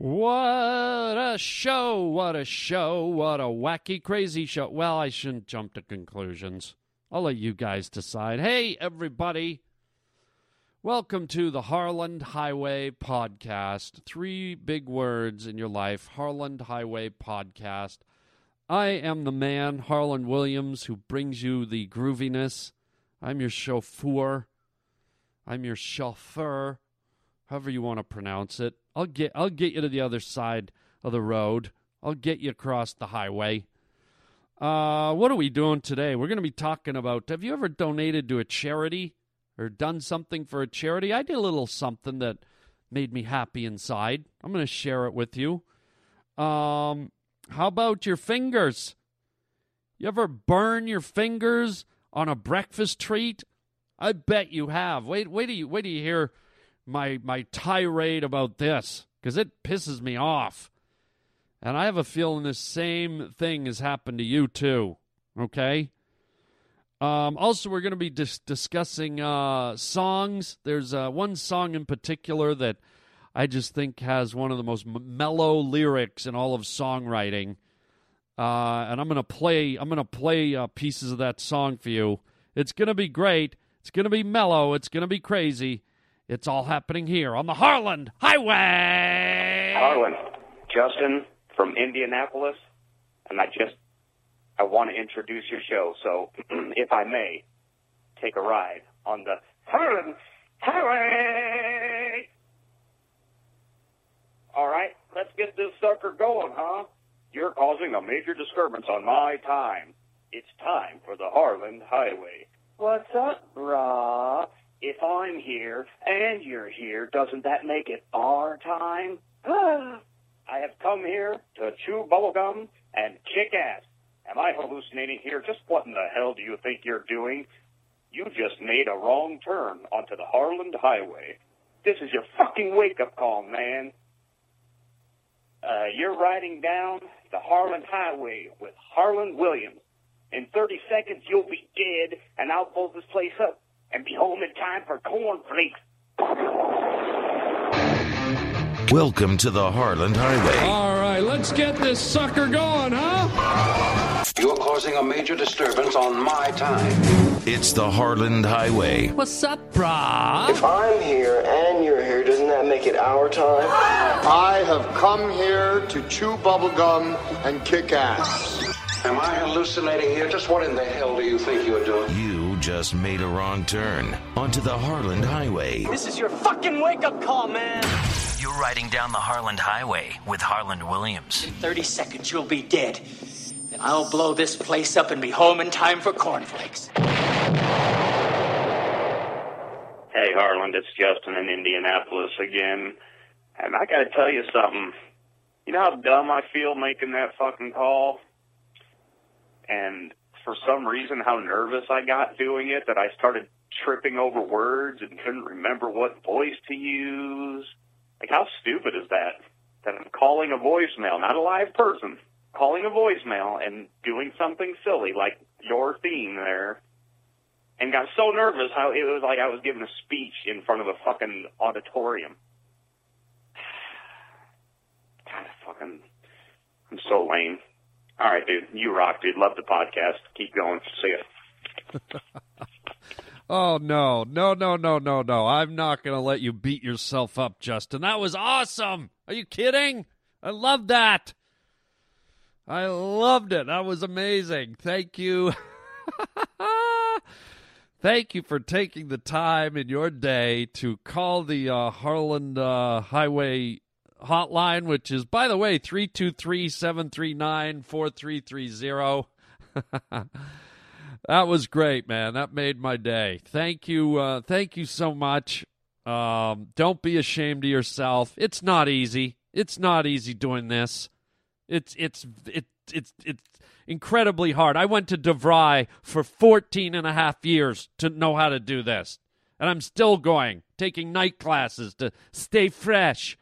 What a show! What a show! What a wacky, crazy show. Well, I shouldn't jump to conclusions. I'll let you guys decide. Hey, everybody. Welcome to the Harland Highway Podcast. Three big words in your life Harland Highway Podcast. I am the man, Harland Williams, who brings you the grooviness. I'm your chauffeur. I'm your chauffeur, however you want to pronounce it. I'll get I'll get you to the other side of the road. I'll get you across the highway. Uh, what are we doing today? We're going to be talking about. Have you ever donated to a charity or done something for a charity? I did a little something that made me happy inside. I'm going to share it with you. Um, how about your fingers? You ever burn your fingers on a breakfast treat? I bet you have. Wait, wait till you wait till you hear my my tirade about this because it pisses me off. And I have a feeling the same thing has happened to you too. Okay. Um, also, we're going to be dis- discussing uh, songs. There's uh, one song in particular that I just think has one of the most m- mellow lyrics in all of songwriting. Uh, and I'm going to play. I'm going to play uh, pieces of that song for you. It's going to be great. It's going to be mellow. It's going to be crazy. It's all happening here on the Harland Highway. Harland, Justin from Indianapolis, and I just I want to introduce your show. So, if I may, take a ride on the Harland Highway. All right, let's get this sucker going, huh? You're causing a major disturbance on my time. It's time for the Harland Highway. What's up, brah? If I'm here and you're here, doesn't that make it our time? I have come here to chew bubblegum and kick ass. Am I hallucinating here? Just what in the hell do you think you're doing? You just made a wrong turn onto the Harland Highway. This is your fucking wake up call, man. Uh, you're riding down the Harland Highway with Harland Williams. In 30 seconds, you'll be dead, and I'll blow this place up and be home in time for cornflakes. Welcome to the Harland Highway. All right, let's get this sucker going, huh? You're causing a major disturbance on my time. It's the Harland Highway. What's up, brah? If I'm here and you're here, doesn't that make it our time? I have come here to chew bubblegum and kick ass. Am I hallucinating here? Just what in the hell do you think you're doing? You just made a wrong turn onto the Harland Highway. This is your fucking wake up call, man. You're riding down the Harland Highway with Harland Williams. In 30 seconds, you'll be dead. Then I'll blow this place up and be home in time for cornflakes. Hey, Harland, it's Justin in Indianapolis again. And I gotta tell you something. You know how dumb I feel making that fucking call? For some reason, how nervous I got doing it that I started tripping over words and couldn't remember what voice to use. Like, how stupid is that? That I'm calling a voicemail, not a live person, calling a voicemail and doing something silly like your theme there and got so nervous how it was like I was giving a speech in front of a fucking auditorium. God, fucking, I'm so lame. All right, dude, you rock, dude. Love the podcast. Keep going. See ya. Oh no, no, no, no, no, no! I'm not going to let you beat yourself up, Justin. That was awesome. Are you kidding? I love that. I loved it. That was amazing. Thank you. Thank you for taking the time in your day to call the uh, Harland uh, Highway hotline, which is, by the way, 323 739 4330. That was great, man. That made my day. Thank you. Uh, thank you so much. Um, don't be ashamed of yourself. It's not easy. It's not easy doing this. It's it's it, it's it's incredibly hard. I went to DeVry for 14 and a half years to know how to do this. And I'm still going, taking night classes to stay fresh.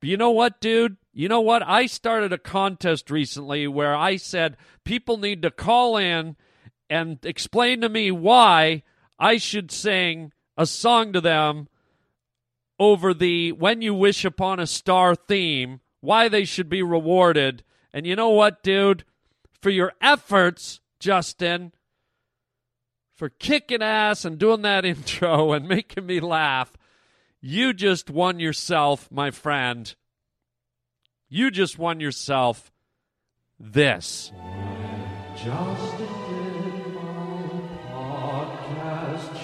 But you know what, dude? You know what? I started a contest recently where I said people need to call in and explain to me why I should sing a song to them over the When You Wish Upon a Star theme, why they should be rewarded. And you know what, dude? For your efforts, Justin, for kicking ass and doing that intro and making me laugh, you just won yourself, my friend. You just won yourself this. Justin podcast.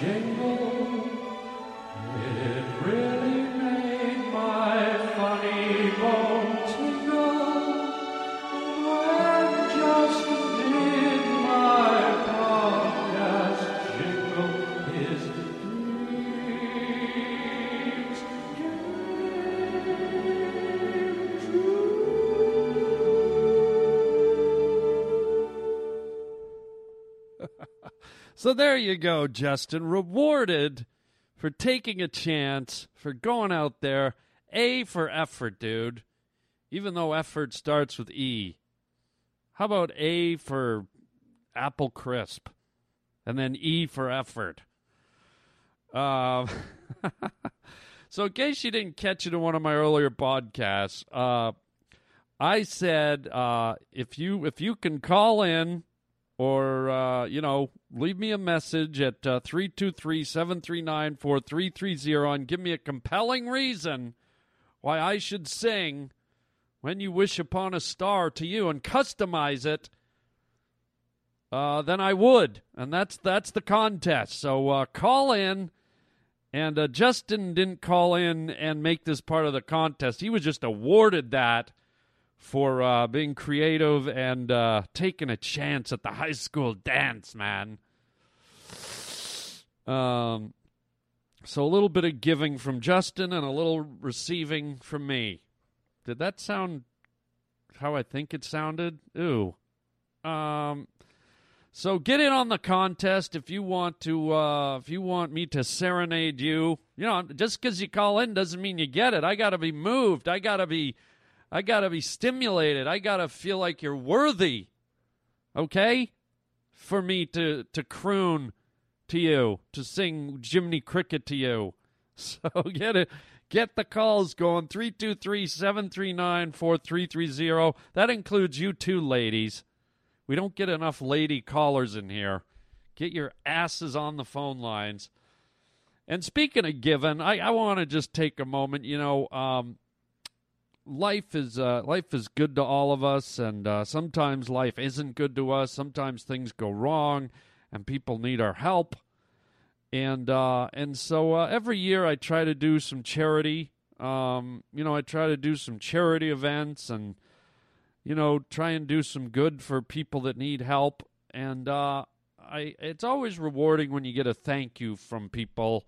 So there you go, Justin. Rewarded for taking a chance, for going out there. A for effort, dude. Even though effort starts with E. How about A for apple crisp? And then E for effort. Uh, so, in case you didn't catch it in one of my earlier podcasts, uh, I said uh, if you if you can call in or uh, you know leave me a message at uh, 323-739-4330 and give me a compelling reason why I should sing when you wish upon a star to you and customize it uh, then I would. And that's that's the contest. So uh, call in. And uh, Justin didn't call in and make this part of the contest. He was just awarded that for uh, being creative and uh, taking a chance at the high school dance, man. Um, so a little bit of giving from Justin and a little receiving from me. Did that sound how I think it sounded? Ooh. Um. So get in on the contest if you want to. Uh, if you want me to serenade you, you know, just because you call in doesn't mean you get it. I got to be moved. I got to be. I got to be stimulated. I got to feel like you're worthy. Okay? For me to to croon to you, to sing Jiminy Cricket to you. So get it get the calls going 323-739-4330. That includes you too, ladies. We don't get enough lady callers in here. Get your asses on the phone lines. And speaking of giving, I, I want to just take a moment. You know, um, life is uh, life is good to all of us, and uh, sometimes life isn't good to us. Sometimes things go wrong, and people need our help. And uh, and so uh, every year I try to do some charity. Um, you know, I try to do some charity events, and you know, try and do some good for people that need help. And uh, I, it's always rewarding when you get a thank you from people.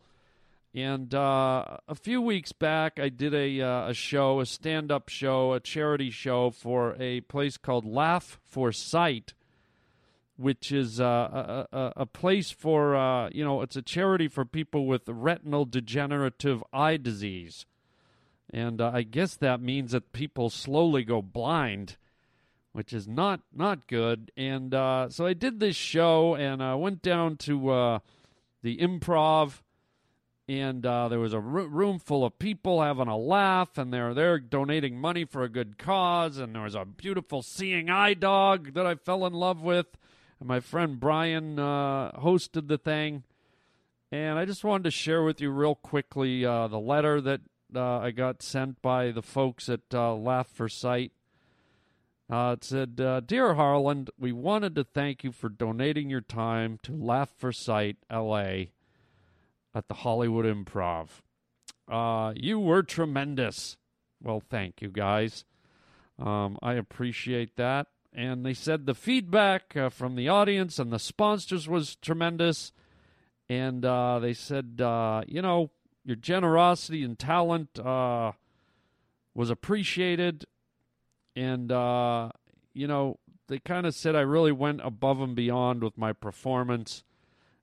And uh, a few weeks back, I did a uh, a show, a stand up show, a charity show for a place called Laugh for Sight, which is uh, a, a a place for uh, you know it's a charity for people with retinal degenerative eye disease, and uh, I guess that means that people slowly go blind, which is not not good. And uh, so I did this show, and I went down to the Improv and uh, there was a room full of people having a laugh, and they're there donating money for a good cause. And there was a beautiful seeing eye dog that I fell in love with, and my friend Brian uh, hosted the thing. And I just wanted to share with you real quickly uh, the letter that uh, I got sent by the folks at uh, Laugh for Sight. Uh, it said, Dear Harland, we wanted to thank you for donating your time to Laugh for Sight LA at the Hollywood Improv. Uh, you were tremendous. Well, thank you guys. Um, I appreciate that. And they said the feedback uh, from the audience and the sponsors was tremendous. And uh, they said, uh, you know, your generosity and talent uh, was appreciated. And, uh, you know, they kind of said I really went above and beyond with my performance.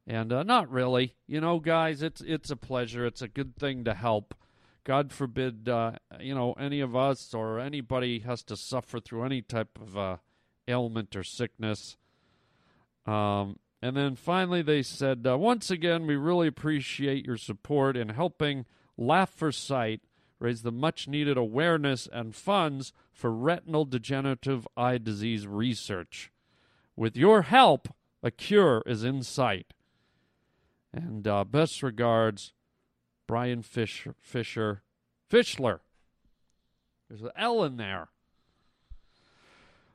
And uh, not really, you know, guys. It's it's a pleasure. It's a good thing to help. God forbid, uh, you know, any of us or anybody has to suffer through any type of uh, ailment or sickness. Um, and then finally, they said, uh, once again, we really appreciate your support in helping Laugh for Sight raise the much needed awareness and funds for retinal degenerative eye disease research. With your help, a cure is in sight. And uh, best regards, Brian Fisher, Fisher Fischler. There's an L in there.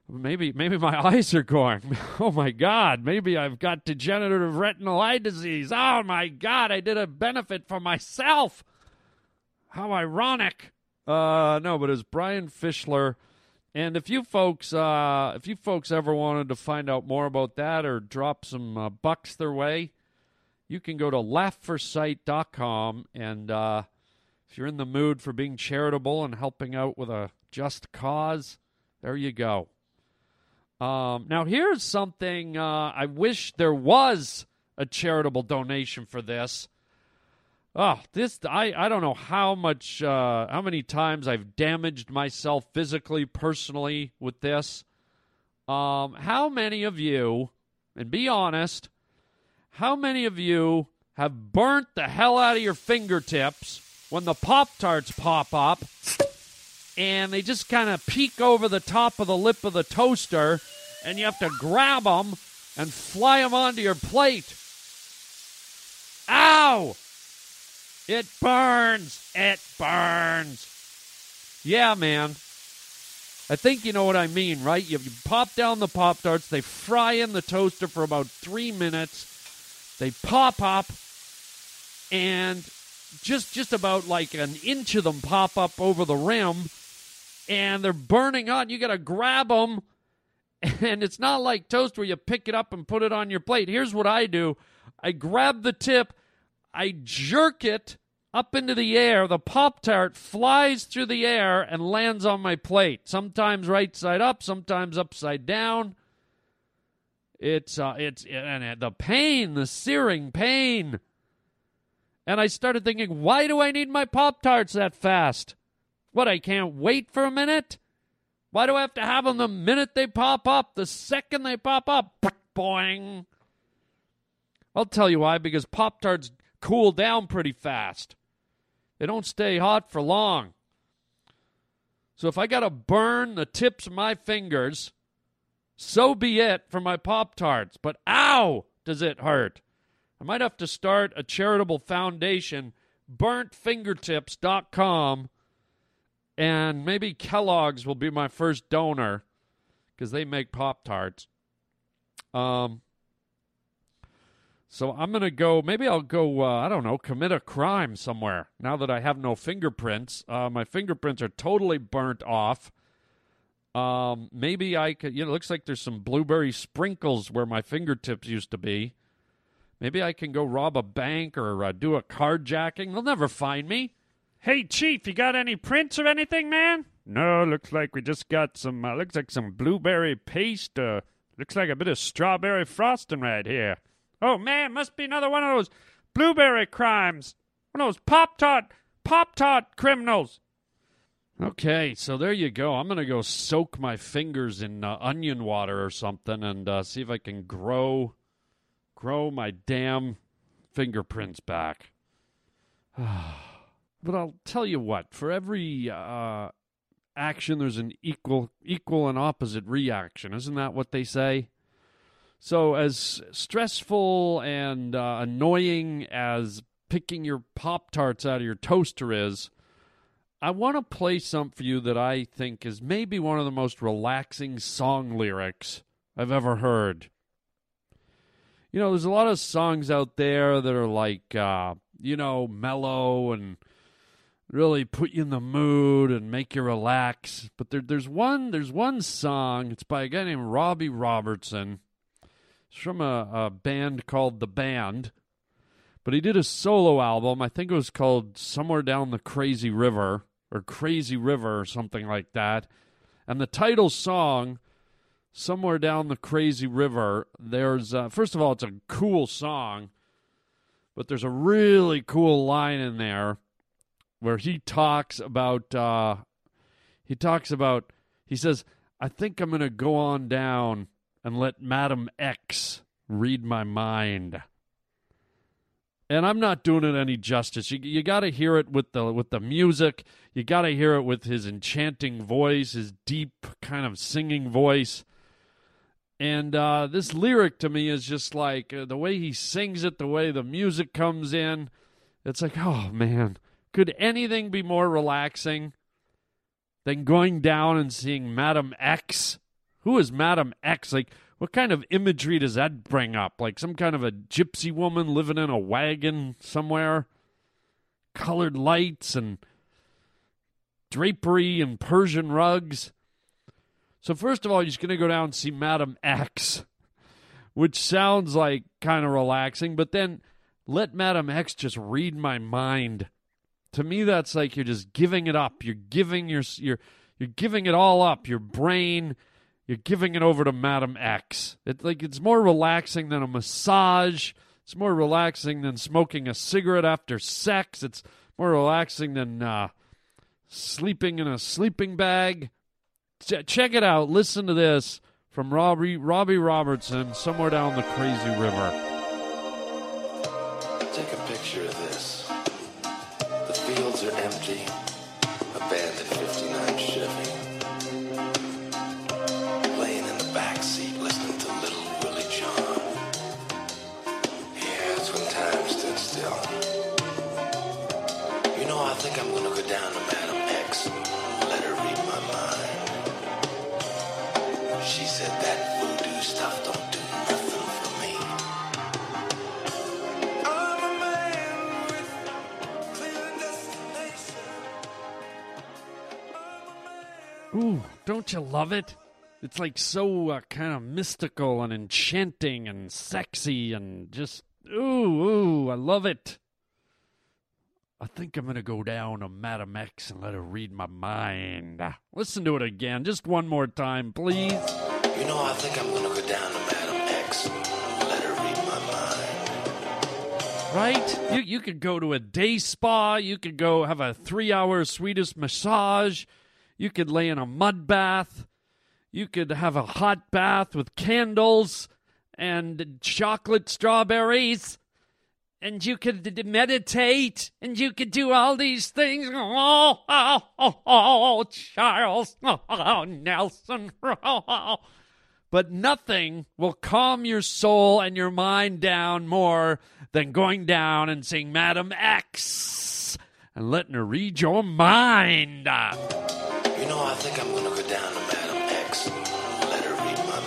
Maybe maybe my eyes are going. Oh my god, maybe I've got degenerative retinal eye disease. Oh my god, I did a benefit for myself. How ironic. Uh no, but it's Brian Fischler. And if you folks uh if you folks ever wanted to find out more about that or drop some uh, bucks their way, you can go to laughforsight.com and uh if you're in the mood for being charitable and helping out with a just cause, there you go. Um, now, here's something uh, I wish there was a charitable donation for this. Oh, this I, I don't know how much uh, how many times I've damaged myself physically, personally with this. Um, how many of you, and be honest, how many of you have burnt the hell out of your fingertips when the Pop Tarts pop up and they just kind of peek over the top of the lip of the toaster, and you have to grab them and fly them onto your plate. Ow! It burns. It burns. Yeah, man. I think you know what I mean, right? You, you pop down the Pop Tarts, they fry in the toaster for about three minutes, they pop up, and just just about like an inch of them pop up over the rim, and they're burning hot. You got to grab them, and it's not like toast where you pick it up and put it on your plate. Here's what I do: I grab the tip, I jerk it up into the air. The Pop Tart flies through the air and lands on my plate. Sometimes right side up, sometimes upside down. It's uh, it's and the pain, the searing pain. And I started thinking, why do I need my Pop Tarts that fast? What, I can't wait for a minute? Why do I have to have them the minute they pop up, the second they pop up? Boing. I'll tell you why, because Pop Tarts cool down pretty fast. They don't stay hot for long. So if I got to burn the tips of my fingers, so be it for my Pop Tarts. But ow, does it hurt? I might have to start a charitable foundation, burntfingertips.com, and maybe Kellogg's will be my first donor because they make Pop Tarts. Um, so I'm going to go, maybe I'll go, uh, I don't know, commit a crime somewhere now that I have no fingerprints. Uh, my fingerprints are totally burnt off. Um, maybe I could, you know, it looks like there's some blueberry sprinkles where my fingertips used to be. Maybe I can go rob a bank or uh, do a carjacking. They'll never find me. Hey, Chief, you got any prints or anything, man? No, looks like we just got some, uh, looks like some blueberry paste. Uh, looks like a bit of strawberry frosting right here. Oh, man, must be another one of those blueberry crimes. One of those Pop Tart, Pop Tart criminals. Okay, so there you go. I'm going to go soak my fingers in uh, onion water or something and uh, see if I can grow grow my damn fingerprints back. but I'll tell you what, for every uh, action there's an equal equal and opposite reaction. Isn't that what they say? So as stressful and uh, annoying as picking your pop tarts out of your toaster is, I want to play some for you that I think is maybe one of the most relaxing song lyrics I've ever heard you know, there's a lot of songs out there that are like, uh, you know, mellow and really put you in the mood and make you relax. But there, there's one, there's one song. It's by a guy named Robbie Robertson. It's from a, a band called The Band. But he did a solo album. I think it was called Somewhere Down the Crazy River or Crazy River or something like that. And the title song somewhere down the crazy river there's uh, first of all it's a cool song but there's a really cool line in there where he talks about uh, he talks about he says i think i'm going to go on down and let madam x read my mind and I'm not doing it any justice. You you got to hear it with the with the music. You got to hear it with his enchanting voice, his deep kind of singing voice. And uh, this lyric to me is just like uh, the way he sings it, the way the music comes in. It's like, oh man, could anything be more relaxing than going down and seeing Madam X? Who is Madam X? Like, what kind of imagery does that bring up? Like some kind of a gypsy woman living in a wagon somewhere? Colored lights and drapery and Persian rugs. So, first of all, he's going to go down and see Madam X, which sounds like kind of relaxing, but then let Madam X just read my mind. To me, that's like you're just giving it up. You're giving your, you're, you're giving it all up. Your brain, you're giving it over to Madam X. It's like it's more relaxing than a massage. It's more relaxing than smoking a cigarette after sex. It's more relaxing than uh, sleeping in a sleeping bag. Ch- check it out. Listen to this from Robbie Robbie Robertson, somewhere down the crazy river. Ooh, don't you love it? It's like so uh, kind of mystical and enchanting and sexy and just ooh, ooh, I love it. I think I'm going to go down to Madam X and let her read my mind. Listen to it again, just one more time, please. You know, I think I'm gonna go down to Madam X and let her read my mind. Right? You you could go to a day spa, you could go have a 3-hour Swedish massage, you could lay in a mud bath, you could have a hot bath with candles and chocolate strawberries. And you could meditate, and you could do all these things. Oh, oh, oh, oh Charles, oh, Nelson. Oh. But nothing will calm your soul and your mind down more than going down and seeing Madam X and letting her read your mind. You know, I think I'm gonna go down to Madam X let her read my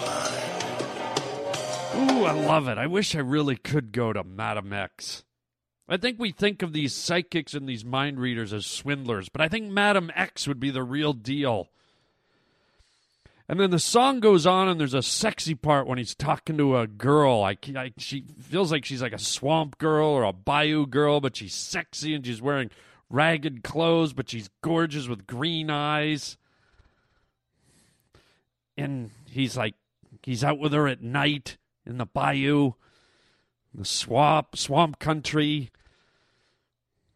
mind. Ooh, I love it. I wish I really could go to Madam X. I think we think of these psychics and these mind readers as swindlers, but I think Madam X would be the real deal. And then the song goes on, and there's a sexy part when he's talking to a girl. I, I, she feels like she's like a swamp girl or a bayou girl, but she's sexy and she's wearing ragged clothes, but she's gorgeous with green eyes. And he's like, he's out with her at night in the bayou, the swamp, swamp country.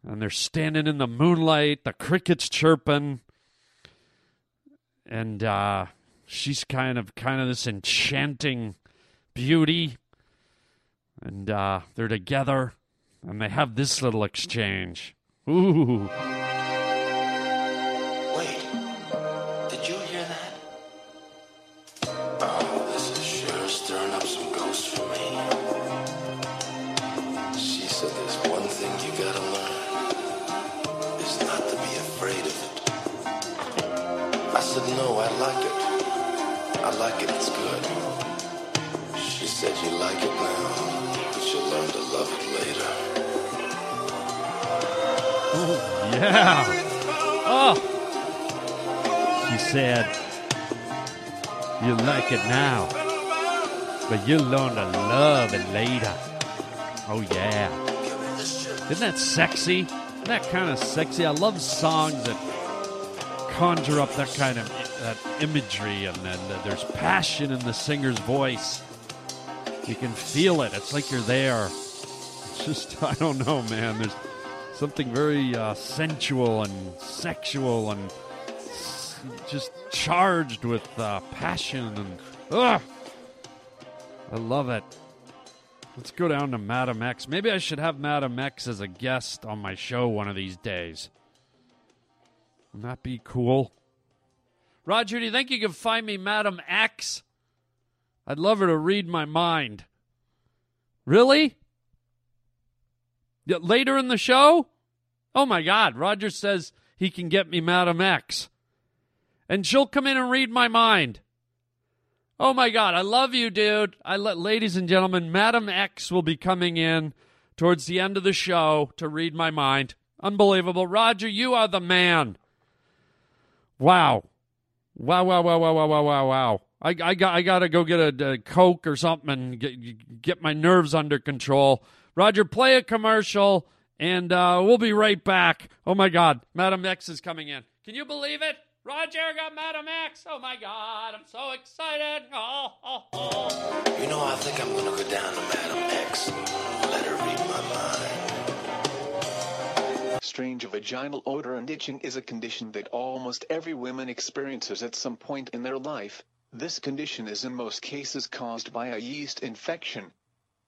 And they're standing in the moonlight, the crickets chirping. And uh, she's kind of kind of this enchanting beauty. And uh, they're together and they have this little exchange. Ooh. Yeah. Oh. She said, You like it now, but you'll learn to love it later. Oh, yeah. Isn't that sexy? Isn't that kind of sexy? I love songs that conjure up that kind of that imagery and then there's passion in the singer's voice. You can feel it. It's like you're there. It's just, I don't know, man. There's something very uh, sensual and sexual and s- just charged with uh, passion and ugh, I love it. Let's go down to Madam X. Maybe I should have Madam X as a guest on my show one of these days. Wouldn't that be cool? Roger, do you think you can find me Madam X? I'd love her to read my mind. Really? Later in the show, oh my God, Roger says he can get me Madam X. And she'll come in and read my mind. Oh my God, I love you, dude. I let, ladies and gentlemen, Madam X will be coming in towards the end of the show to read my mind. Unbelievable. Roger, you are the man. Wow. Wow, wow, wow, wow, wow, wow, wow, wow. I, I, got, I got to go get a, a Coke or something and get, get my nerves under control Roger, play a commercial, and uh, we'll be right back. Oh my God, Madam X is coming in. Can you believe it? Roger got Madam X. Oh my God, I'm so excited. Oh, oh, oh. You know, I think I'm gonna go down to Madam X. Let her read my mind. Strange vaginal odor and itching is a condition that almost every woman experiences at some point in their life. This condition is in most cases caused by a yeast infection.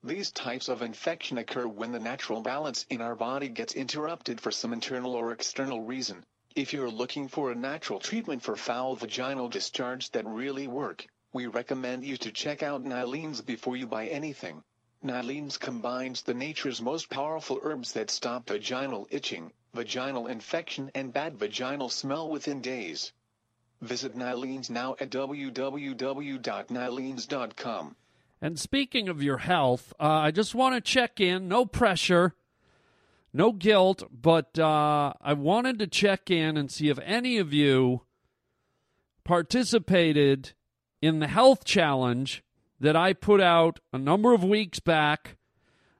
These types of infection occur when the natural balance in our body gets interrupted for some internal or external reason. If you're looking for a natural treatment for foul vaginal discharge that really work, we recommend you to check out Nylene's before you buy anything. Nylene's combines the nature's most powerful herbs that stop vaginal itching, vaginal infection and bad vaginal smell within days. Visit Nylene's now at www.nylenes.com. And speaking of your health, uh, I just want to check in. No pressure, no guilt, but uh, I wanted to check in and see if any of you participated in the health challenge that I put out a number of weeks back.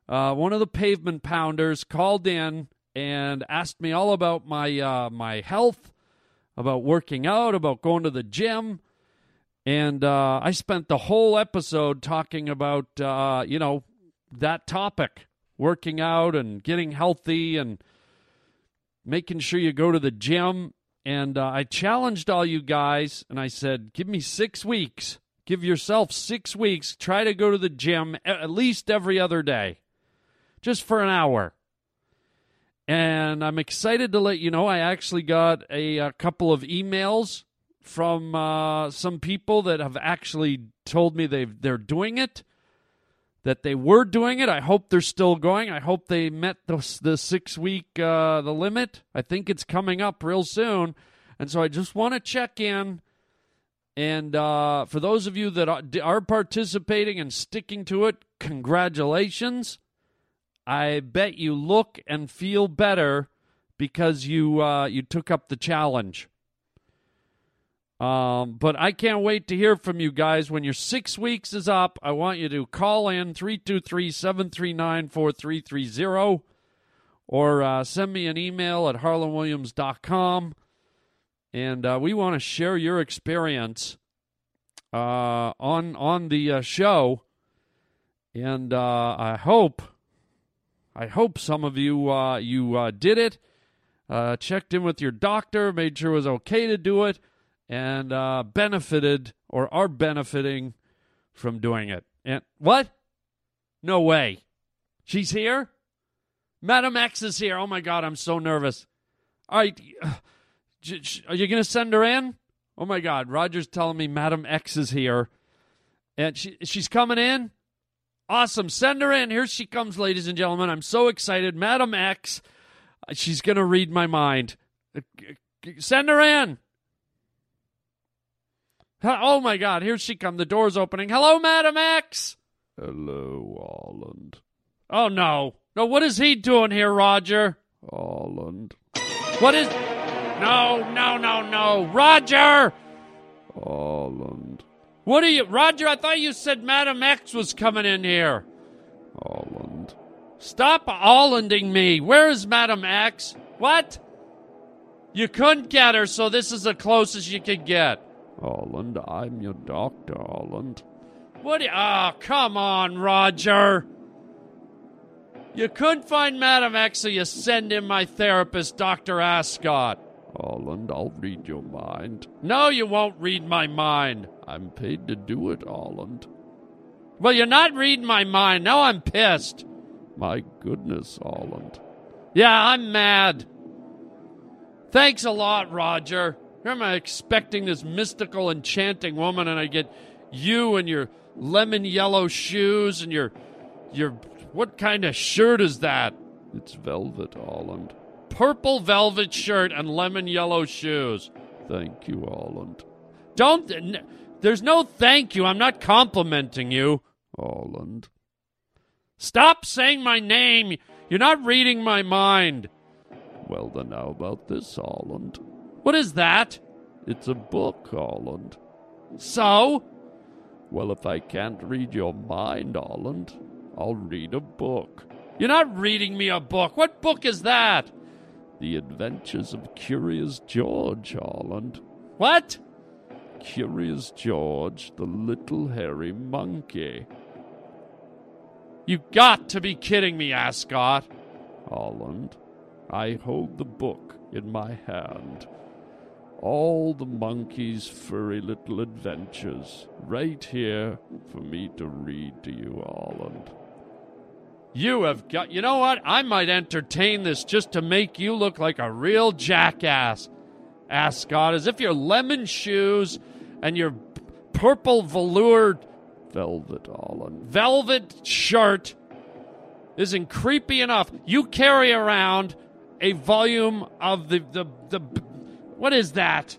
Uh, one of the pavement pounders called in and asked me all about my uh, my health, about working out, about going to the gym. And uh, I spent the whole episode talking about, uh, you know, that topic working out and getting healthy and making sure you go to the gym. And uh, I challenged all you guys and I said, give me six weeks. Give yourself six weeks. Try to go to the gym at least every other day, just for an hour. And I'm excited to let you know I actually got a, a couple of emails from uh, some people that have actually told me they they're doing it, that they were doing it. I hope they're still going. I hope they met the the six week uh, the limit. I think it's coming up real soon, and so I just want to check in. And uh, for those of you that are, participating and sticking to it, congratulations. I bet you look and feel better because you uh, you took up the challenge. Um, but I can't wait to hear from you guys. When your six weeks is up, I want you to call in 323 739 4330 or uh, send me an email at harlanwilliams.com. And uh, we want to share your experience uh, on, on the uh, show. And uh, I hope. I hope some of you uh, you did it, checked in with your doctor, made sure it was okay to do it, and uh, benefited or are benefiting from doing it. And what? No way. She's here? Madam X is here. Oh my God, I'm so nervous. All right. Are you going to send her in? Oh my God, Roger's telling me Madam X is here. And she, she's coming in? Awesome. Send her in. Here she comes, ladies and gentlemen. I'm so excited. Madam X, she's going to read my mind. Send her in. Oh my God! Here she comes. The door's opening. Hello, Madam X. Hello, Holland. Oh no, no! What is he doing here, Roger? Holland. What is? No, no, no, no, Roger. Holland. What are you, Roger? I thought you said Madam X was coming in here. Holland. Stop Hollanding me. Where is Madam X? What? You couldn't get her, so this is the closest you could get. Holland, I'm your doctor, Holland. What? You, oh, come on, Roger. You couldn't find Madam X, so you send in my therapist, Dr. Ascot. Holland, I'll read your mind. No, you won't read my mind. I'm paid to do it, Holland. Well, you're not reading my mind. Now I'm pissed. My goodness, Holland. Yeah, I'm mad. Thanks a lot, Roger. Am I expecting this mystical, enchanting woman, and I get you and your lemon yellow shoes and your your what kind of shirt is that? It's velvet, Holland. Purple velvet shirt and lemon yellow shoes. Thank you, Holland. Don't. N- there's no thank you. I'm not complimenting you. Holland. Stop saying my name. You're not reading my mind. Well, then, how about this, Holland? What is that? It's a book, Arland. So? Well, if I can't read your mind, Arland, I'll read a book. You're not reading me a book. What book is that? The Adventures of Curious George, Arland. What? Curious George, the little hairy monkey. You got to be kidding me, Ascot. Arland, I hold the book in my hand. All the monkey's furry little adventures, right here for me to read to you, Holland. You have got. You know what? I might entertain this just to make you look like a real jackass, Ascot, as if your lemon shoes and your purple velour velvet, Holland. Velvet shirt isn't creepy enough. You carry around a volume of the the the what is that?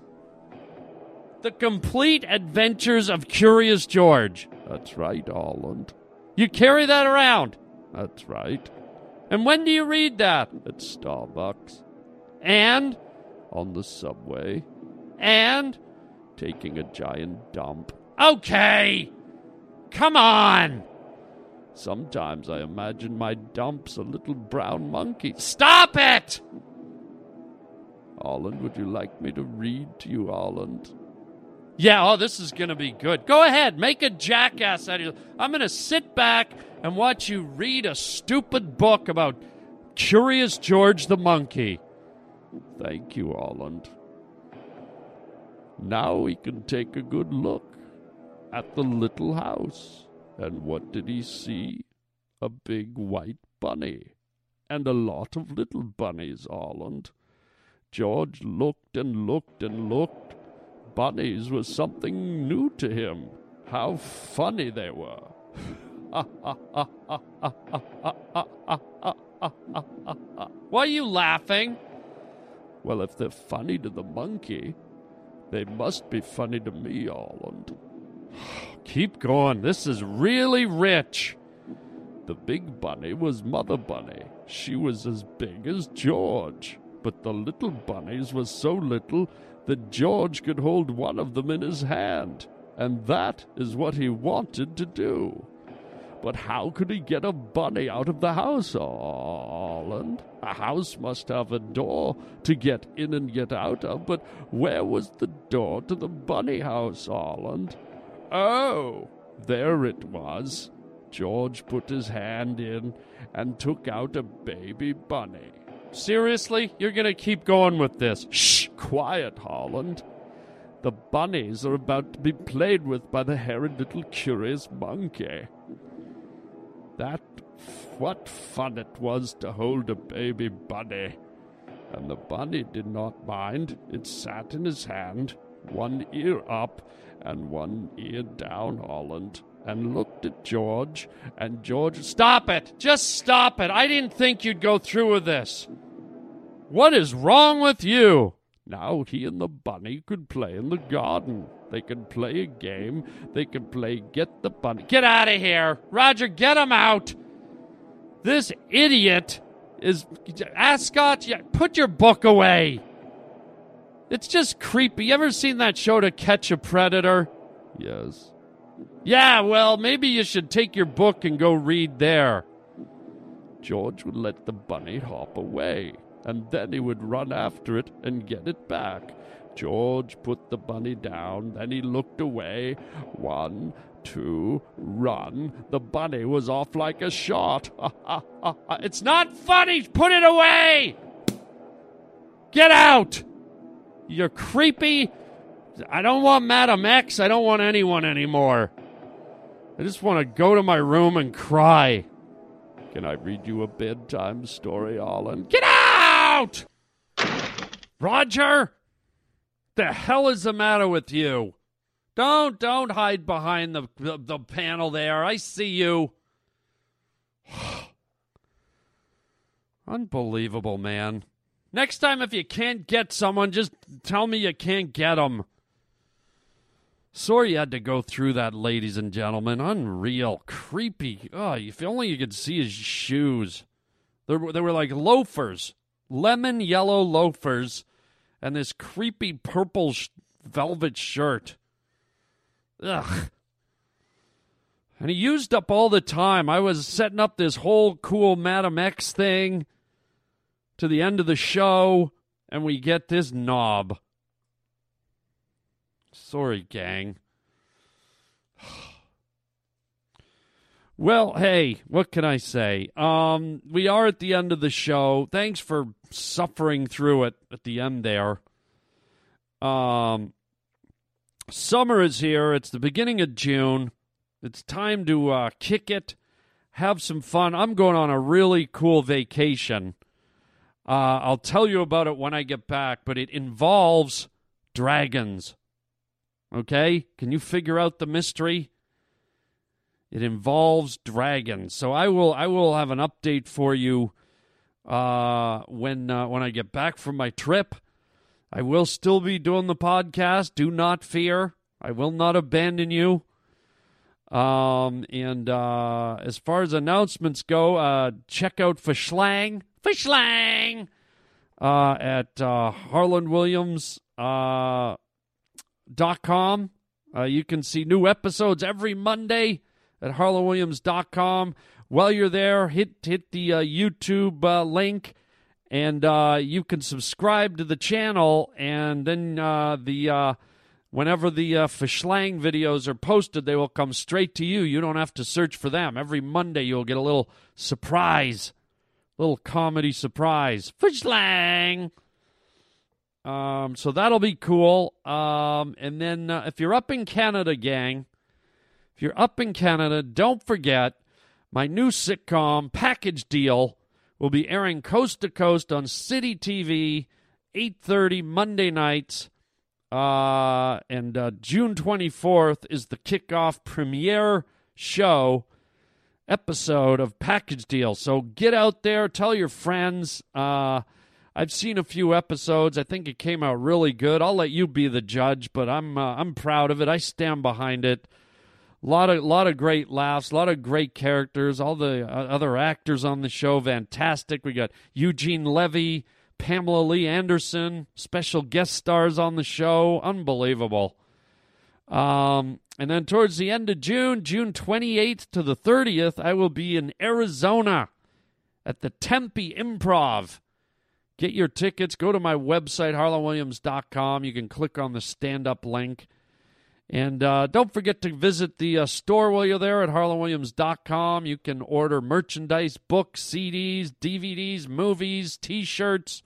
The complete adventures of Curious George. That's right, Holland. You carry that around. That's right. And when do you read that? At Starbucks. And? On the subway. And? Taking a giant dump. Okay! Come on! Sometimes I imagine my dump's a little brown monkey. Stop it! Holland, would you like me to read to you, Holland? Yeah, oh, this is going to be good. Go ahead, make a jackass out of you. I'm going to sit back and watch you read a stupid book about Curious George the Monkey. Thank you, Holland. Now we can take a good look at the little house. And what did he see? A big white bunny. And a lot of little bunnies, Holland. George looked and looked and looked. Bunnies was something new to him. How funny they were. Why are you laughing? Well, if they're funny to the monkey, they must be funny to me, Holland. Keep going. This is really rich. The big bunny was Mother Bunny. She was as big as George. But the little bunnies were so little that George could hold one of them in his hand. And that is what he wanted to do. But how could he get a bunny out of the house, Holland? A house must have a door to get in and get out of, but where was the door to the bunny house, Holland? Oh, there it was. George put his hand in and took out a baby bunny. Seriously? You're going to keep going with this? Shh! Quiet, Holland. The bunnies are about to be played with by the hairy little curious monkey. That, what fun it was to hold a baby bunny. And the bunny did not mind. It sat in his hand, one ear up and one ear down, Holland, and looked at George, and George. Stop it! Just stop it! I didn't think you'd go through with this. What is wrong with you? Now he and the bunny could play in the garden. They could play a game. They could play Get the Bunny. Get out of here! Roger, get him out! This idiot is. Ascot, put your book away! It's just creepy. You ever seen that show to catch a predator? Yes. Yeah, well, maybe you should take your book and go read there. George would let the bunny hop away, and then he would run after it and get it back. George put the bunny down, then he looked away. One, two, run. The bunny was off like a shot. it's not funny! Put it away! Get out! You're creepy. I don't want Madam X. I don't want anyone anymore. I just want to go to my room and cry. Can I read you a bedtime story, Alan? Get out! Roger? The hell is the matter with you? Don't don't hide behind the the, the panel there. I see you. Unbelievable, man. Next time, if you can't get someone, just tell me you can't get them. Sorry you had to go through that, ladies and gentlemen. Unreal. Creepy. Oh, if only you could see his shoes. They were, they were like loafers. Lemon yellow loafers and this creepy purple sh- velvet shirt. Ugh. And he used up all the time. I was setting up this whole cool Madam X thing to the end of the show, and we get this knob. Sorry, gang. Well, hey, what can I say? Um, we are at the end of the show. Thanks for suffering through it at the end there. Um, summer is here. It's the beginning of June. It's time to uh, kick it, have some fun. I'm going on a really cool vacation. Uh, I'll tell you about it when I get back, but it involves dragons. Okay? Can you figure out the mystery? It involves dragons. So I will I will have an update for you uh, when uh, when I get back from my trip. I will still be doing the podcast. Do not fear. I will not abandon you. Um, and uh, as far as announcements go, uh, check out Fishlang. Fishlang! Uh, at uh, Harland Uh, dot com. Uh, you can see new episodes every Monday at harlandwilliams.com. While you're there, hit hit the uh, YouTube uh, link, and uh, you can subscribe to the channel. And then uh, the uh, whenever the uh, Fishlang videos are posted, they will come straight to you. You don't have to search for them. Every Monday, you'll get a little surprise, little comedy surprise. Fishlang. Um, so that'll be cool. Um, and then uh, if you're up in Canada, gang, if you're up in Canada, don't forget my new sitcom package deal will be airing coast to coast on City TV, 8:30 Monday nights. Uh, and uh, June 24th is the kickoff premiere show episode of Package Deal. So get out there, tell your friends. Uh, I've seen a few episodes. I think it came out really good. I'll let you be the judge, but I'm uh, I'm proud of it. I stand behind it. Lot of lot of great laughs, a lot of great characters. All the uh, other actors on the show, fantastic. We got Eugene Levy, Pamela Lee Anderson, special guest stars on the show, unbelievable. Um, and then towards the end of June, June 28th to the 30th, I will be in Arizona at the Tempe Improv. Get your tickets. Go to my website, harlandwilliams.com. You can click on the stand up link. And uh, don't forget to visit the uh, store while you're there at harlandwilliams.com. You can order merchandise, books, CDs, DVDs, movies, t shirts,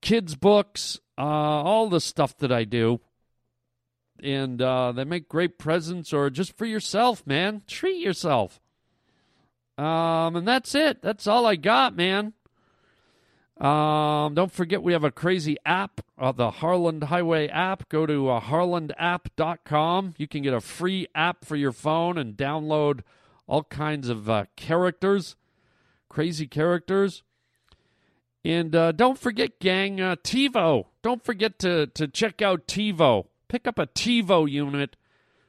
kids' books, uh, all the stuff that I do. And uh, they make great presents or just for yourself, man. Treat yourself. Um, and that's it. That's all I got, man. Um, don't forget we have a crazy app, uh, the Harland Highway app. Go to uh, harlandapp.com. You can get a free app for your phone and download all kinds of uh, characters, crazy characters. And uh, don't forget, gang, uh, TiVo. Don't forget to, to check out TiVo. Pick up a TiVo unit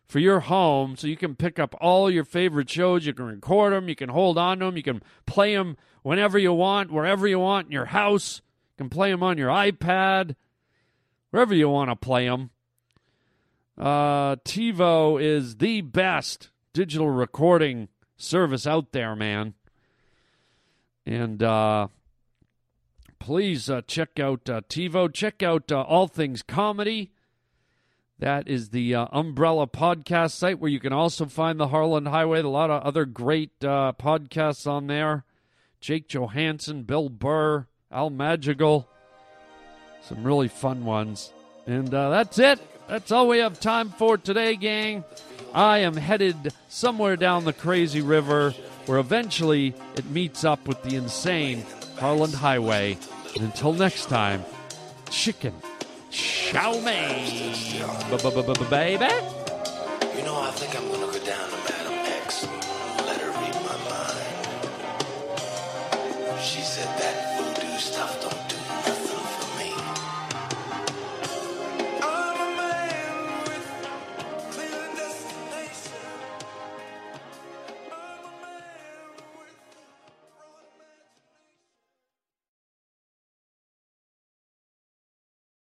for your home so you can pick up all your favorite shows. You can record them, you can hold on to them, you can play them whenever you want, wherever you want in your house. You can play them on your iPad, wherever you want to play them. Uh, TiVo is the best digital recording service out there, man. And uh, please uh, check out uh, TiVo. Check out uh, All Things Comedy. That is the uh, Umbrella podcast site where you can also find the Harland Highway. A lot of other great uh, podcasts on there. Jake Johannsen, Bill Burr, Al Madrigal. Some really fun ones. And uh, that's it. That's all we have time for today, gang. I am headed somewhere down the crazy river where eventually it meets up with the insane Harland Highway. And until next time, chicken chow mein, baby. You know, I think I'm gonna go down to Madam X and let her read my mind. She said that